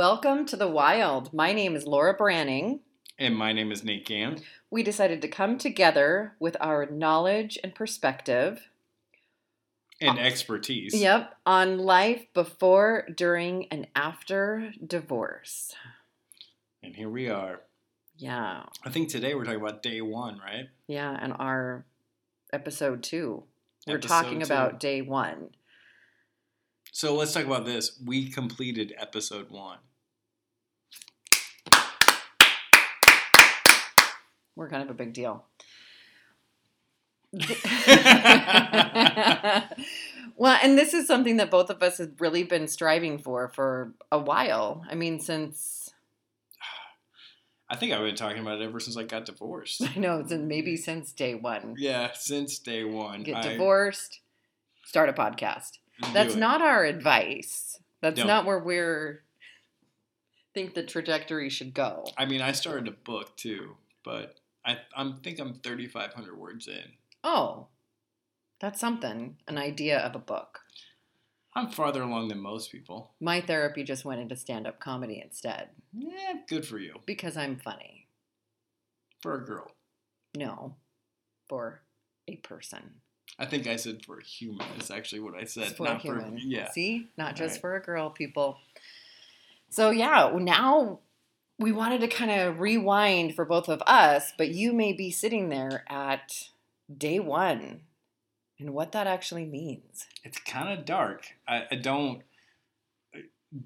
Welcome to the wild. My name is Laura Branning. And my name is Nate Gann. We decided to come together with our knowledge and perspective. And expertise. Yep, on life before, during, and after divorce. And here we are. Yeah. I think today we're talking about day one, right? Yeah, and our episode two. We're Episode talking two. about day one. So let's talk about this. We completed episode one. We're kind of a big deal. well, and this is something that both of us have really been striving for for a while. I mean, since I think I've been talking about it ever since I got divorced. I know, it's maybe mm-hmm. since day one. Yeah, since day one. Get I- divorced, start a podcast. do That's it. not our advice. That's Don't. not where we're think the trajectory should go. I mean, I started a book too, but I I'm think I'm 3,500 words in. Oh, that's something. An idea of a book. I'm farther along than most people. My therapy just went into stand up comedy instead Yeah, good for you. because I'm funny. For a girl. No, for a person. I think I said for a human. Is actually what I said. It's for not a human. For, yeah. See? Not just Right. for a girl, people. So, yeah, now we wanted to kind of rewind for both of us, but you may be sitting there at day one and what that actually means. it's kind of dark. I, I don't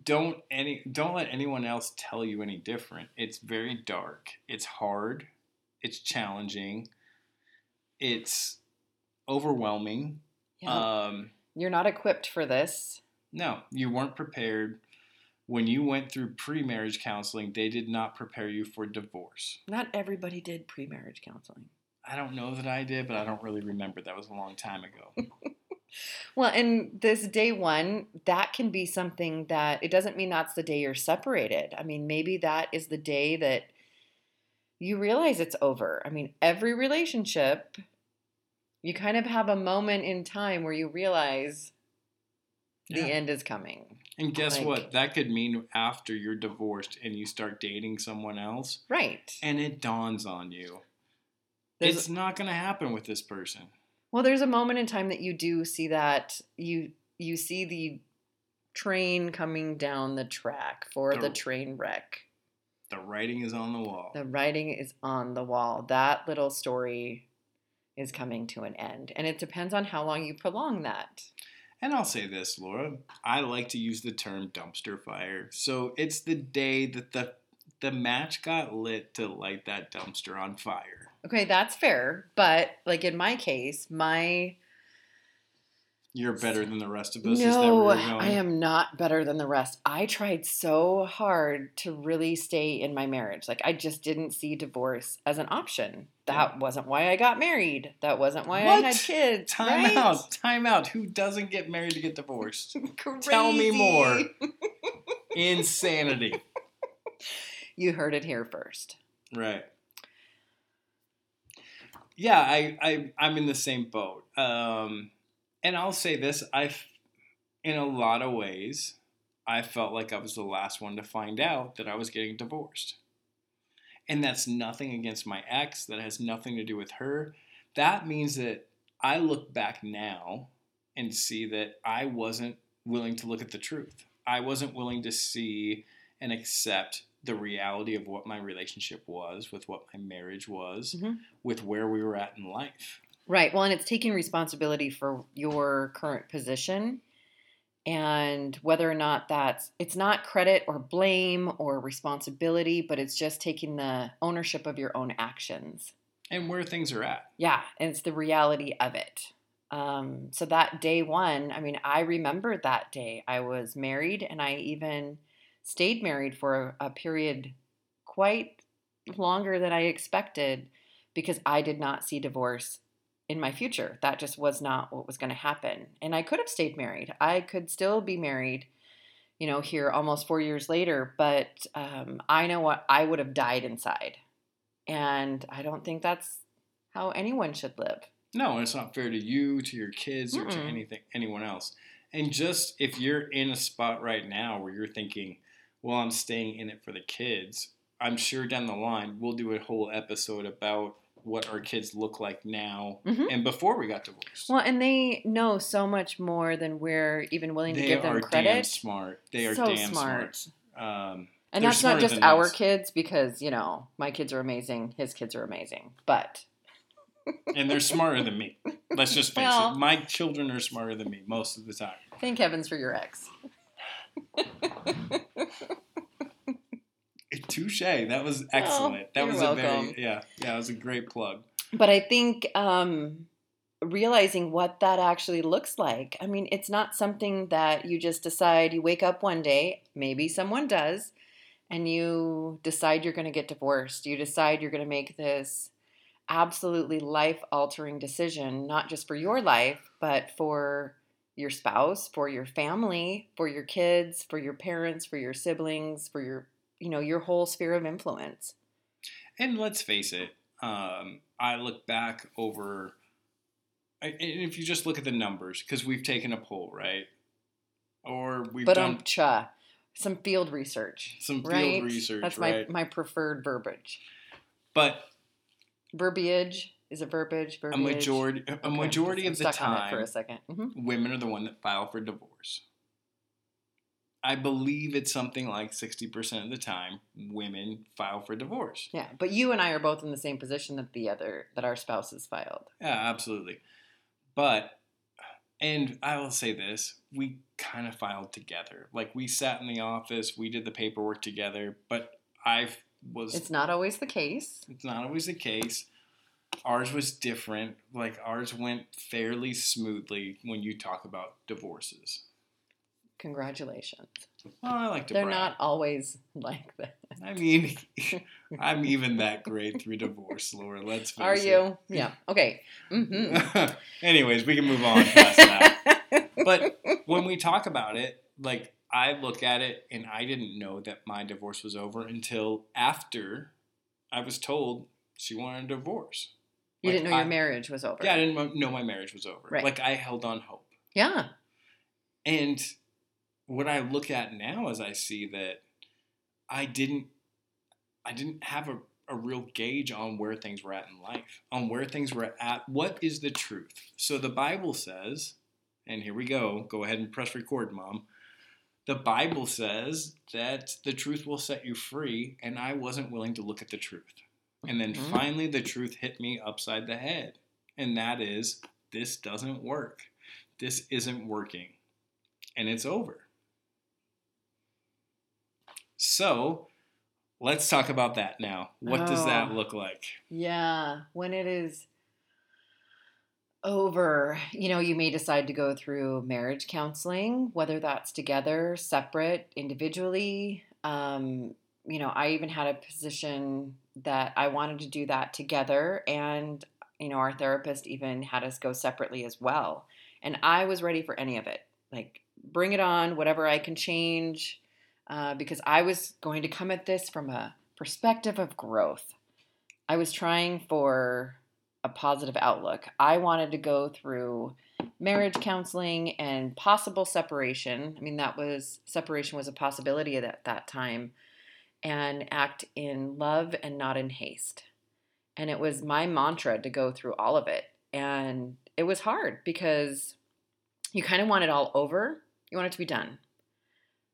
don't any don't let anyone else tell you any different. It's very dark. It's hard. It's challenging. It's overwhelming. Yeah. Um, You're not equipped for this. no, you weren't prepared. When you went through pre-marriage counseling, they did not prepare you for divorce. Not everybody did pre marriage counseling. I don't know that I did, but I don't really remember. That was a long time ago. Well, and this day one, that can be something that it doesn't mean that's the day you're separated. I mean, maybe that is the day that you realize it's over. I mean, every relationship, you kind of have a moment in time where you realize the Yeah. end is coming. And guess Like- what? That could mean after you're divorced and you start dating someone else, Right. and it dawns on you. There's- it's not going to happen with this person. Well, there's a moment in time that you do see that you you see the train coming down the track for the The- train wreck. The writing is on the wall. The writing is on the wall. That little story is coming to an end. And it depends on how long you prolong that. And I'll say this, Laura. I like to use the term dumpster fire. So it's the day that the the match got lit to light that dumpster on fire. Okay, that's fair. But like in my case, my You're better than the rest of us. no, where you're going? I am not better than the rest. I tried so hard to really stay in my marriage. Like I just didn't see divorce as an option. That wasn't why I got married. That wasn't why I What? had kids. Time right? out. Time out. Who doesn't get married to get divorced? Tell me more. Insanity. You heard it here first. Right. Yeah, I, I I'm in the same boat. Um, and I'll say this: I've, in a lot of ways, I felt like I was the last one to find out that I was getting divorced. And that's nothing against my ex. That has nothing to do with her. That means that I look back now and see that I wasn't willing to look at the truth. I wasn't willing to see and accept the reality of what my relationship was, with what my marriage was, Mhm. with where we were at in life. Right. Well, and it's taking responsibility for your current position and whether or not that's it's not credit or blame or responsibility, but it's just taking the ownership of your own actions. And where things are at. Yeah, and it's the reality of it. Um, so that day one, I mean, I remember that day. I was married, and I even stayed married for a, a period quite longer than I expected because I did not see divorce in my future. That just was not what was going to happen. And I could have stayed married. I could still be married, you know, here almost four years later. But um, I know what I would have died inside. And I don't think that's how anyone should live. No, and it's not fair to you, to your kids, or to Mm-mm. anything anyone else. And just if you're in a spot right now where you're thinking, well, I'm staying in it for the kids. I'm sure down the line we'll do a whole episode about what our kids look like now Mhm. and before we got divorced. Well, and they know so much more than we're even willing to give them are credit. damn smart. They are so damn smart. Um, And that's not just our us. kids because, you know, my kids are amazing, his kids are amazing. But and they're smarter than me. Let's just face Well- it. My children are smarter than me most of the time. thank heavens for your ex. Touche. That was excellent. that you're was a very yeah, yeah, it was a great plug. But I think um, realizing what that actually looks like. I mean, it's not something that you just decide. You wake up one day, maybe someone does, and you decide you're going to get divorced. You decide you're going to make this absolutely life altering decision, not just for your life, but for your spouse, for your family, for your kids, for your parents, for your siblings, for your you know your whole sphere of influence. And let's face it, um, I look back over, and if you just look at the numbers, because we've taken a poll, right? Or we've but done um, cha, some field research. some field right? research, That's right? my my preferred verbiage. but Verbiage is a verbiage. a majority, a Okay, majority of the it for a time, 2nd hmm women are the one that file for divorce. I believe it's something like sixty percent of the time women file for divorce. Yeah, but you and I are both in the same position that the other that our spouses filed. Yeah, absolutely. But, and I will say this we kind of filed together. Like, we sat in the office, we did the paperwork together, but I was, It's not always the case. it's not always the case. Ours was different. Like, ours went fairly smoothly when you talk about divorces. Congratulations. Well, I like to They're brag. not always like that. I mean, I'm even that great through divorce, Laura. Let's Are it. you? Yeah. Okay. hmm Anyways, we can move on past that. but when we talk about it, like I look at it and I didn't know that my divorce was over until after I was told she wanted a divorce. you Like, didn't know your marriage was over. Yeah, I didn't know my marriage was over. Right. Like I held on hope. Yeah. And what I look at now is I see that I didn't I didn't have a, a real gauge on where things were at in life, on where things were at. What is the truth? So the Bible says, and here we go, go ahead and press record, mom. The Bible says that the truth will set you free, and I wasn't willing to look at the truth. And then Mhm. finally, the truth hit me upside the head. And that is, this doesn't work. This isn't working. And it's over. So, let's talk about that now. What does that Oh. look like? Yeah, when it is over, you know, you may decide to go through marriage counseling, whether that's together, separate, individually. Um, you know, I even had a position that I wanted to do that together, and, you know, our therapist even had us go separately as well. And I was ready for any of it. Like, bring it on, whatever I can change, uh, because I was going to come at this from a perspective of growth. I was trying for a positive outlook. I wanted to go through marriage counseling and possible separation. I mean, that was separation was a possibility at that time, and act in love and not in haste. And it was my mantra to go through all of it. And it was hard because you kind of want it all over, you want it to be done.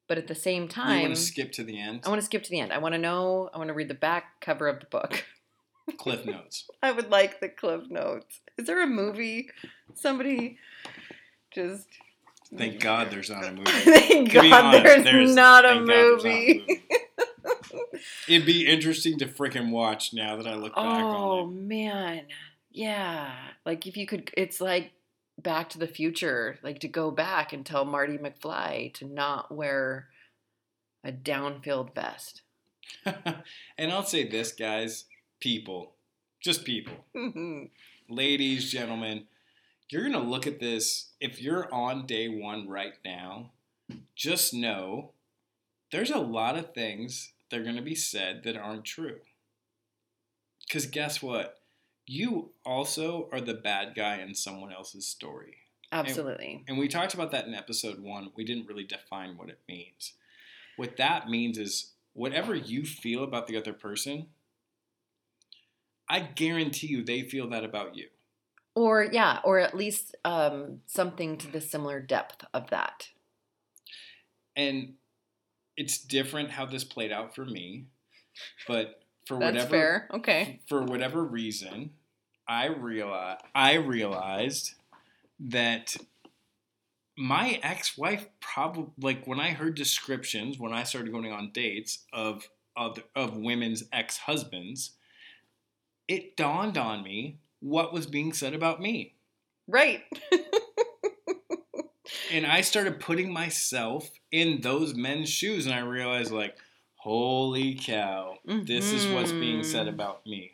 But at the same You time, want to skip to the end? I want to skip to the end. I want to know, I want to read the back cover of the book. Cliff notes. I would like the cliff notes. Is there a movie? Somebody just Thank God there's not a movie. Thank God honest, there's, there's- not a thank not a movie. It'd be interesting to freaking watch now that I look back oh on it. Oh, man. Yeah. Like if you could it's like back to the future, like to go back and tell Marty McFly to not wear a down-filled vest. and I'll say this, guys people, just people, ladies, gentlemen, you're going to look at this. If you're on day one right now, just know there's a lot of things that are going to be said that aren't true. Because guess what? You also are the bad guy in someone else's story. Absolutely. And we talked about that in episode one. We didn't really define what it means. what that means is whatever you feel about the other person, I guarantee you they feel that about you. Or yeah, or at least um, something to the similar depth of that. And it's different how this played out for me, but for That's whatever fair. Okay. for whatever reason, I realized I realized that my ex-wife probably like when I heard descriptions when I started going on dates of of of women's ex-husbands, it dawned on me what was being said about me. Right. And I started putting myself in those men's shoes and I realized like holy cow, this is what's being said Mhm. about me.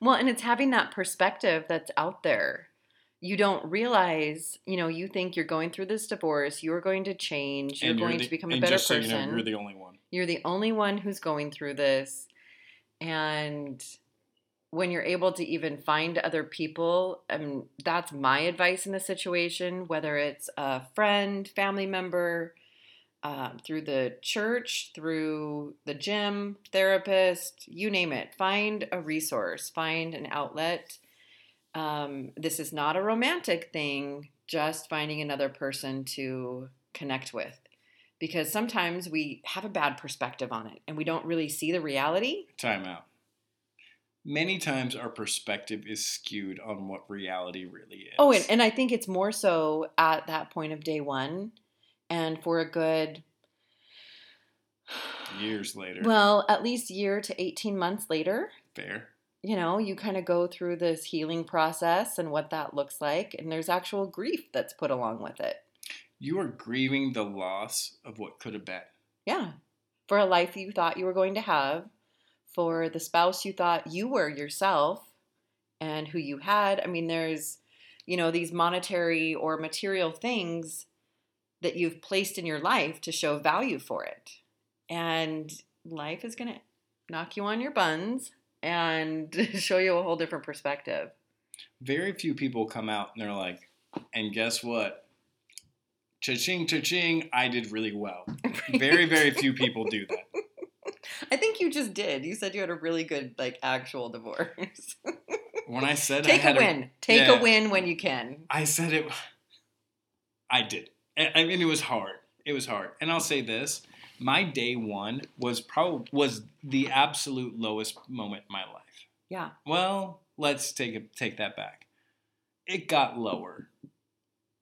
Well, and it's having that perspective that's out there. You don't realize, you know, you think you're going through this divorce, you're going to change, you're And going the- to become a better just so person. you know, you're the only one. You're the only one who's going through this. And when you're able to even find other people, and that's my advice in the situation, whether it's a friend, family member, um, through the church, through the gym, therapist, you name it. Find a resource, find an outlet. Um, this is not a romantic thing, just finding another person to connect with. Because sometimes we have a bad perspective on it and we don't really see the reality. Time out. Many times our perspective is skewed on what reality really is. Oh, and, and I think it's more so at that point of day one and for a good years later. Well, at least year to 18 months later, fair. you know, you kind of go through this healing process and what that looks like. And there's actual grief that's put along with it. You are grieving the loss of what could have been. Yeah. For a life you thought you were going to have, for the spouse you thought you were yourself and who you had. I mean, there's, you know, these monetary or material things that you've placed in your life to show value for it. And life is going to knock you on your buns and show you a whole different perspective. Very few people come out and they're like, and guess what? Cha-ching, cha-ching, I did really well. Very, very few people do that. I think you just did. You said you had a really good, like, actual divorce. When I said I Take a win. Take yeah. a win when you can. I said it. I did. I mean, it was hard. It was hard. And I'll say this: my day one was probably was the absolute lowest moment in my life. Yeah. Well, let's take it, take that back. It got lower,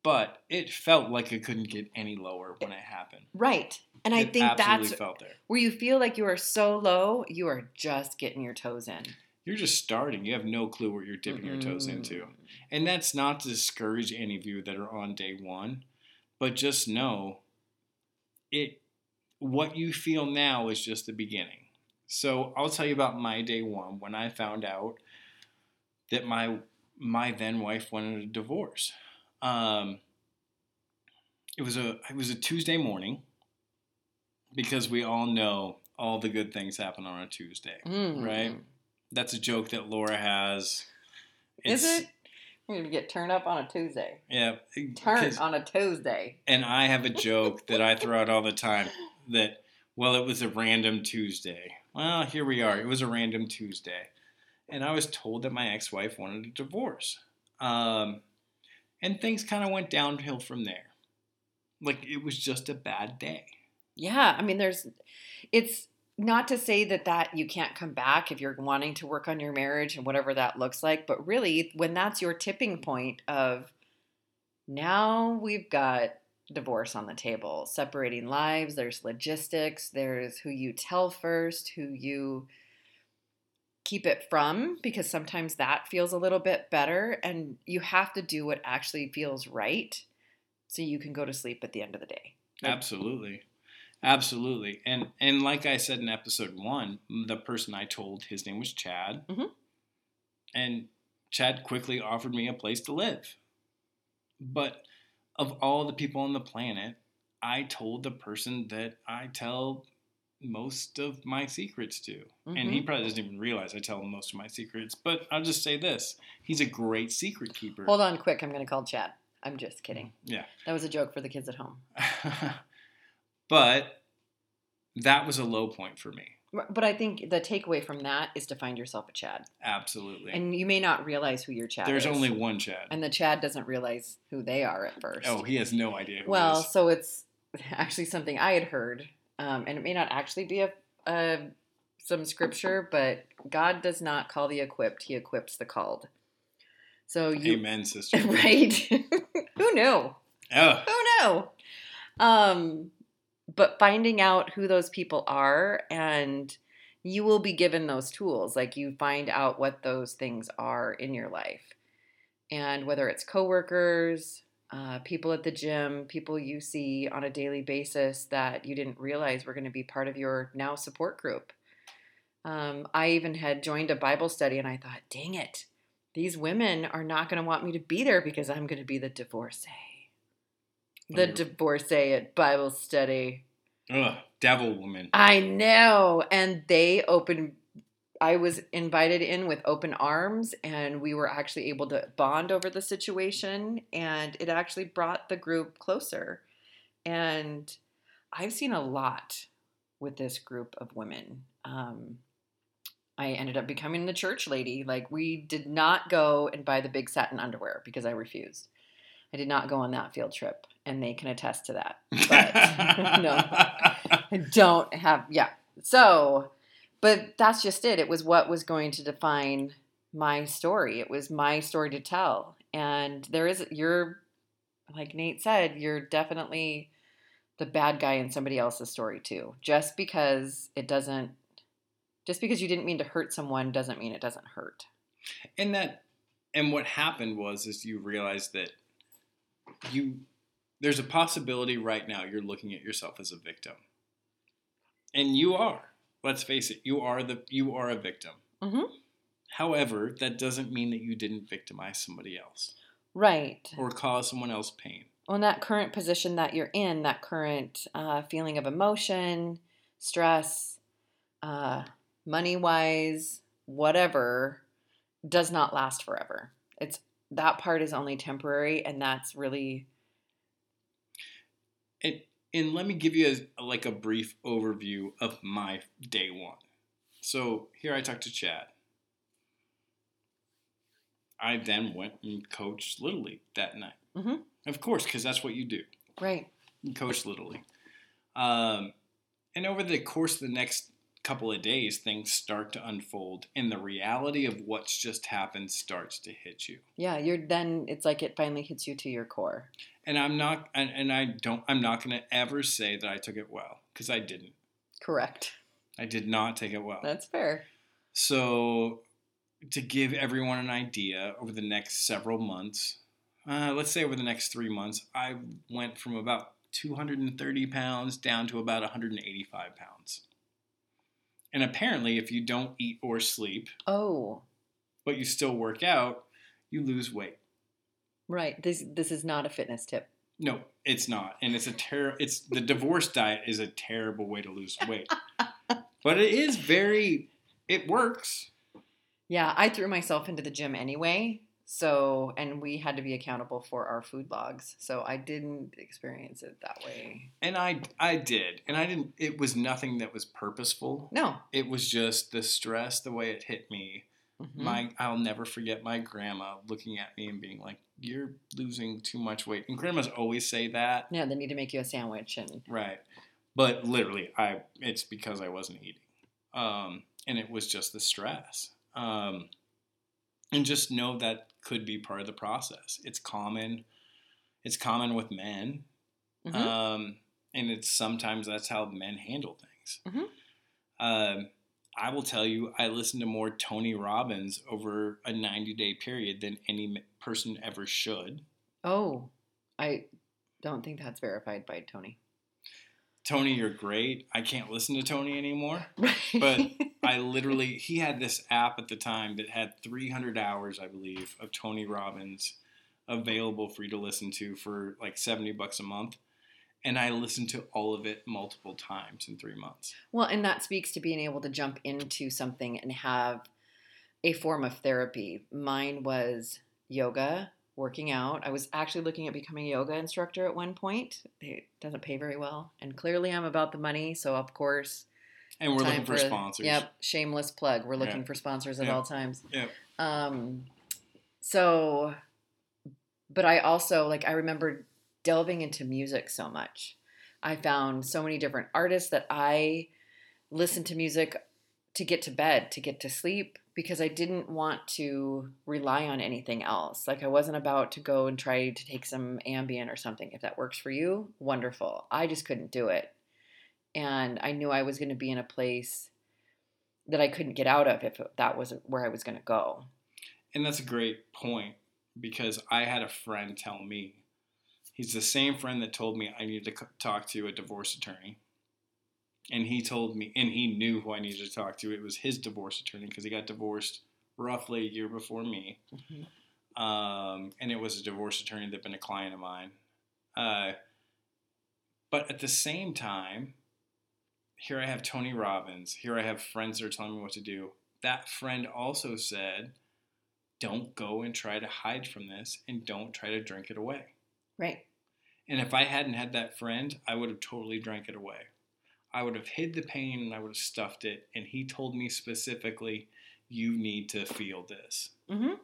but it felt like it couldn't get any lower when it happened. Right. And I It think that's where you feel like you are so low, you are just getting your toes in. You're just starting. You have no clue what you're dipping your toes into. And that's not to discourage any of you that are on day one, but just know it what you feel now is just the beginning. So I'll tell you about my day one when I found out that my my then wife wanted a divorce. Um, it was a it was a Tuesday morning because we all know all the good things happen on a Tuesday. Mm. Right. That's a joke that Laura has. Is it? We're gonna get turned up on a Tuesday. Yeah. Turn 'cause- on a Tuesday. and I have a joke that I throw out all the time that, well, it was a random Tuesday. Well, here we are. It was a random Tuesday. And I was told that my ex wife wanted a divorce. Um, and things kind of went downhill from there. Like, it was just a bad day. Yeah, I mean, there's. It's not to say that that you can't come back if you're wanting to work on your marriage and whatever that looks like, but really, when that's your tipping point of now we've got divorce on the table, separating lives. There's logistics. There's who you tell first, who you keep it from, because sometimes that feels a little bit better, and you have to do what actually feels right, so you can go to sleep at the end of the day. Like- Absolutely. Absolutely. And and like I said in episode one, the person I told his name was Chad. Mhm. And Chad quickly offered me a place to live. But of all the people on the planet, I told the person that I tell most of my secrets to. And he Mhm. probably doesn't even realize I tell him most of my secrets. But I'll just say this he's a great secret keeper. Hold on, quick. I'm going to call Chad. I'm just kidding. Yeah. That was a joke for the kids at home. but that was a low point for me. But I think the takeaway from that is to find yourself a Chad. Absolutely. And you may not realize who your Chad There's is. only one Chad. And the Chad doesn't realize who they are at first. oh, he has no idea. Who well, so it's actually something I had heard, um, and it may not actually be a, a some scripture, but God does not call the equipped; He equips the called. So you, Amen, sister. right? who knew? Oh, Who knew? Um, but finding out who those people are, and you will be given those tools. Like you find out what those things are in your life, and whether it's coworkers, uh, people at the gym, people you see on a daily basis that you didn't realize were going to be part of your now support group. Um, I even had joined a Bible study, and I thought, dang it, these women are not going to want me to be there because I'm going to be the divorcee. The divorcee at Bible study. Ugh, devil woman. I know. And they opened, I was invited in with open arms, and we were actually able to bond over the situation. And it actually brought the group closer. And I've seen a lot with this group of women. Um, I ended up becoming the church lady. Like, we did not go and buy the big satin underwear because I refused. I did not go on that field trip, and they can attest to that. But no, I don't have, yeah. So, but that's just it. It was what was going to define my story. It was my story to tell. And there is, you're, like Nate said, you're definitely the bad guy in somebody else's story too. Just because it doesn't, just because you didn't mean to hurt someone doesn't mean it doesn't hurt. and that and what happened was is you realized that you there's a possibility right now you're looking at yourself as a victim and you are let's face it you are the you are a victim Mhm. however that doesn't mean that you didn't victimize somebody else Right. or cause someone else pain on that current position that you're in, that current uh, feeling of emotion, stress, uh, money wise, whatever, does not last forever. It's that part is only temporary, and that's really and, and let me give you a, like a brief overview of my day one. So here i talked to chad. I then went and coached little league that night. Mhm. of course because that's what you do. Right. you coach little league. Um, and over the course of the next couple of days things start to unfold and the reality of what's just happened starts to hit you Yeah, you're then it's like it finally hits you to your core. and i'm not and, and i don't i'm not going to ever say that i took it well because i didn't Correct. i did not take it well That's fair. So, to give everyone an idea, over the next several months, uh, let's say over the next three months, I went from about 230 pounds down to about 185 pounds. And apparently, if you don't eat or sleep, Oh, but you still work out, you lose weight. right. This this is not a fitness tip. No, it's not, and it's a ter- It's the divorce diet is a terrible way to lose weight, but it is very. It works. Yeah, I threw myself into the gym anyway. So, and we had to be accountable for our food logs. So I didn't experience it that way. And I I did. And I didn't it was nothing that was purposeful. No. It was just the stress the way it hit me. Mhm. My I'll never forget my grandma looking at me and being like, "You're losing too much weight." And grandmas always say that. Yeah, they need to make you a sandwich and Right. But literally I it's because I wasn't eating. Um and it was just the stress. Um and just know that could be part of the process. It's common. It's common with men. Mhm. Um, and it's sometimes that's how men handle things. Mhm. Um, I will tell you, I listened to more Tony Robbins over a 90 day period than any person ever should. oh, I don't think that's verified by Tony. Tony, you're great. I can't listen to Tony anymore. Right. But I literally, he had this app at the time that had 300 hours, I believe, of Tony Robbins available for you to listen to for like 70 bucks a month. And I listened to all of it multiple times in three months. well, and that speaks to being able to jump into something and have a form of therapy. Mine was yoga, working out. I was actually looking at becoming a yoga instructor at one point. It doesn't pay very well. And clearly I'm about the money, so of course. And we're looking for, sponsors. Yep, shameless plug. We're looking for sponsors at Yep. all times. Yep. Um so but I also like I remember delving into music so much. I found so many different artists that I listened to music to get to bed, to get to sleep because I didn't want to rely on anything else. Like I wasn't about to go and try to take some Ambien or something. If that works for you, wonderful. I just couldn't do it. And I knew I was going to be in a place that I couldn't get out of if that was where I was going to go. And that's a great point because I had a friend tell me, he's the same friend that told me I needed to talk to a divorce attorney. And he told me, and he knew who I needed to talk to. It was his divorce attorney because he got divorced roughly a year before me. Um, and it was a divorce attorney that had been a client of mine. Uh, but at the same time, here I have Tony Robbins. Here I have friends that are telling me what to do. That friend also said, don't go and try to hide from this and don't try to drink it away. Right. And if I hadn't had that friend, I would have totally drank it away. I would have hid the pain and I would have stuffed it. And he told me specifically, you need to feel this. Mm-hmm.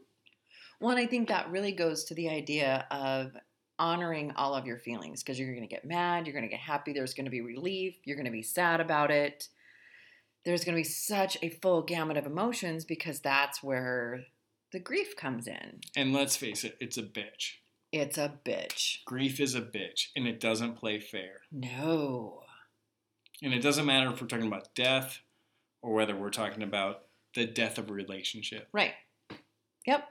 Well, and I think that really goes to the idea of honoring all of your feelings because you're going to get mad, you're going to get happy, there's going to be relief, you're going to be sad about it. There's going to be such a full gamut of emotions because that's where the grief comes in. And let's face it, it's a bitch. It's a bitch. Grief is a bitch and it doesn't play fair. No. And it doesn't matter if we're talking about death or whether we're talking about the death of a relationship. Right. Yep.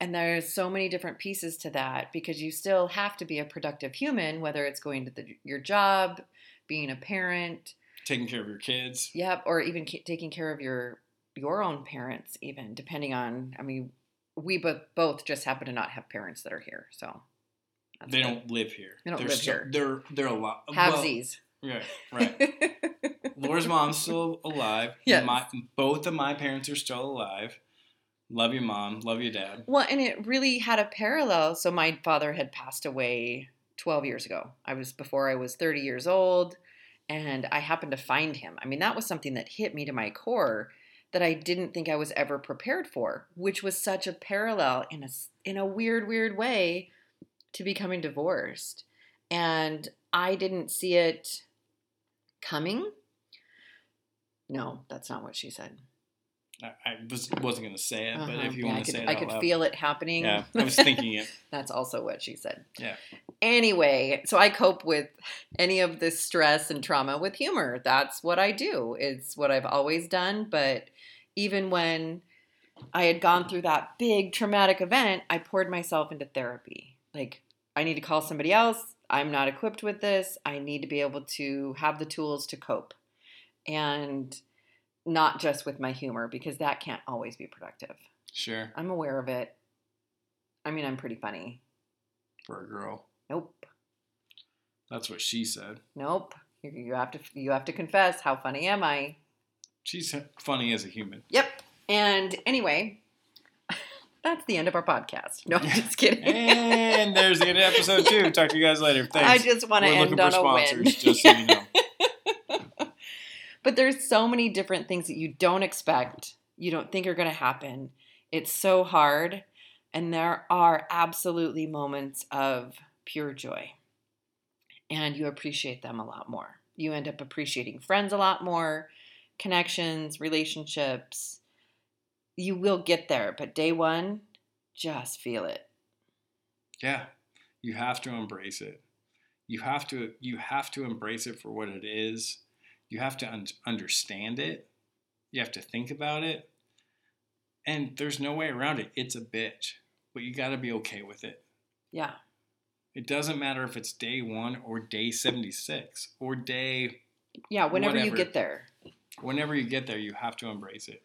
And there's so many different pieces to that because you still have to be a productive human, whether it's going to the, your job, being a parent, Taking care of your kids. yep, or even ca- taking care of your your own parents, even depending on. I mean, we both both just happen to not have parents that are here, so They good. don't live here. They don't They're live here. They're they're a lot. Halvesies. Right, right. Laura's mom's still alive. Yes. My, both of my parents are still alive. Love you, mom. Love you, dad. Well, and it really had a parallel. So my father had passed away 12 years ago. I was before I was 30 years old, and I happened to find him. I mean, that was something that hit me to my core that I didn't think I was ever prepared for, which was such a parallel in a in a weird weird way to becoming divorced. And I didn't see it coming. No, that's not what she said. I, I was, wasn't going to say it, but Uh-huh. if you Yeah, want to say it I could loud. feel it happening. Yeah, I was thinking it. That's also what she said. Yeah. Anyway, so I cope with any of this stress and trauma with humor. That's what I do. It's what I've always done. But even when I had gone through that big traumatic event, I poured myself into therapy. Like, I need to call somebody else. I'm not equipped with this. I need to be able to have the tools to cope. And not just with my humor, because that can't always be productive. Sure, I'm aware of it. I mean, I'm pretty funny. for a girl. Nope. That's what she said. Nope. You, you have to you have to confess how funny am I? She's funny as a human. Yep. And anyway, that's the end of our podcast. No, I'm just kidding. And there's the end of episode two. Talk to you guys later. Thanks. I just want to end on a sponsors, win. just so you know. but there's so many different things that you don't expect, you don't think are going to happen. It's so hard, and there are absolutely moments of pure joy. And you appreciate them a lot more. You end up appreciating friends a lot more, connections, relationships. You will get there, but day one, just feel it. Yeah, you have to embrace it. You have to you have to embrace it for what it is. You have to un- understand it. You have to think about it. And there's no way around it. It's a bitch, but you got to be okay with it. Yeah. It doesn't matter if it's day 1 or day 76 or day Yeah, whenever you get there. whenever you get there, you have to embrace it.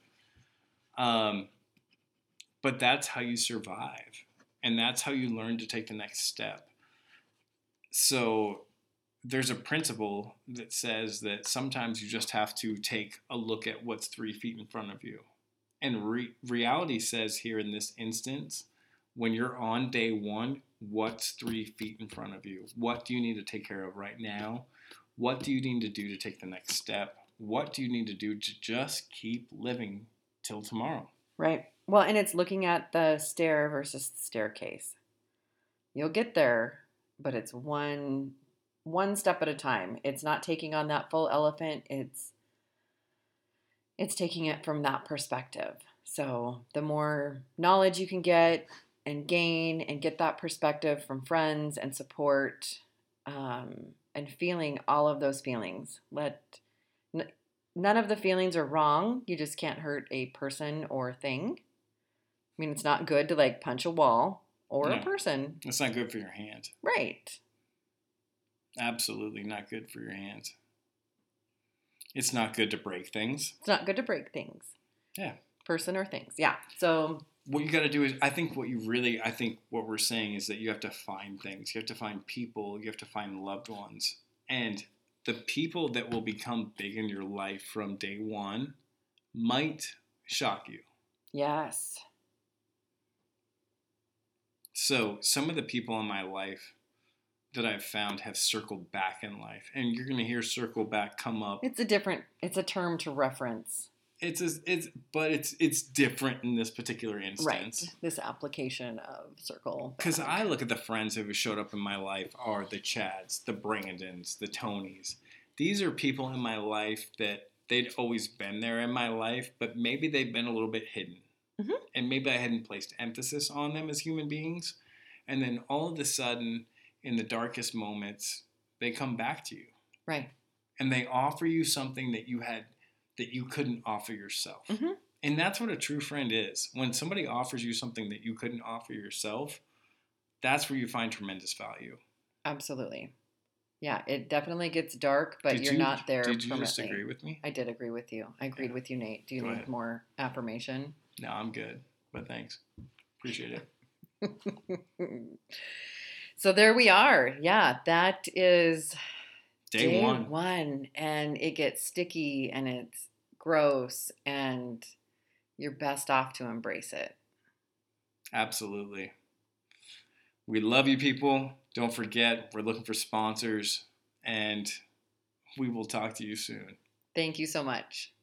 Um, but that's how you survive, and that's how you learn to take the next step. So there's a principle that says that sometimes you just have to take a look at what's three feet in front of you. And re- reality says here in this instance, when you're on day one, what's three feet in front of you? What do you need to take care of right now? What do you need to do to take the next step? What do you need to do to just keep living till tomorrow? Right. Well, and it's looking at the stair versus the staircase. You'll get there, but it's one one step at a time. It's not taking on that full elephant. It's it's taking it from that perspective. So, the more knowledge you can get and gain and get that perspective from friends and support um, and feeling all of those feelings. Let none of the feelings are wrong. You just can't hurt a person or thing. I mean, it's not good to like punch a wall or No. a person. It's not good for your hand. Right. Absolutely not good for your hands. It's not good to break things. It's not good to break things. Yeah. Person or things. Yeah. So, What you got to do is, I think what you really, I think what we're saying is that you have to find things. You have to find people. You have to find loved ones. And the people that will become big in your life from day one might shock you. yes. So some of the people in my life that I've found have circled back in life, and you're going to hear circle back come up. It's a different, it's a term to reference. It's a, it's but it's it's different in this particular instance. Right. This application of circle. Because. I look at the friends who have showed up in my life are the Chads, the Brandons, the Tonys. These are people in my life that they'd always been there in my life, but maybe they've been a little bit hidden. Mhm. And maybe I hadn't placed emphasis on them as human beings. And then all of a sudden, in the darkest moments, they come back to you Right. and they offer you something that you had that you couldn't offer yourself. Mhm. And that's what a true friend is. When somebody offers you something that you couldn't offer yourself, that's where you find tremendous value. Absolutely. Yeah, it definitely gets dark, but Did you're you- not there Did you just agree with me? I did agree with you. I agreed Yeah. with you, Nate. Do you Go need ahead. more affirmation? No, I'm good. But thanks. Appreciate it. so there we are. Yeah, that is Day, one. one, and it gets sticky and it's gross, and you're best off to embrace it. Absolutely. We love you people. Don't forget, we're looking for sponsors and we will talk to you soon. Thank you so much.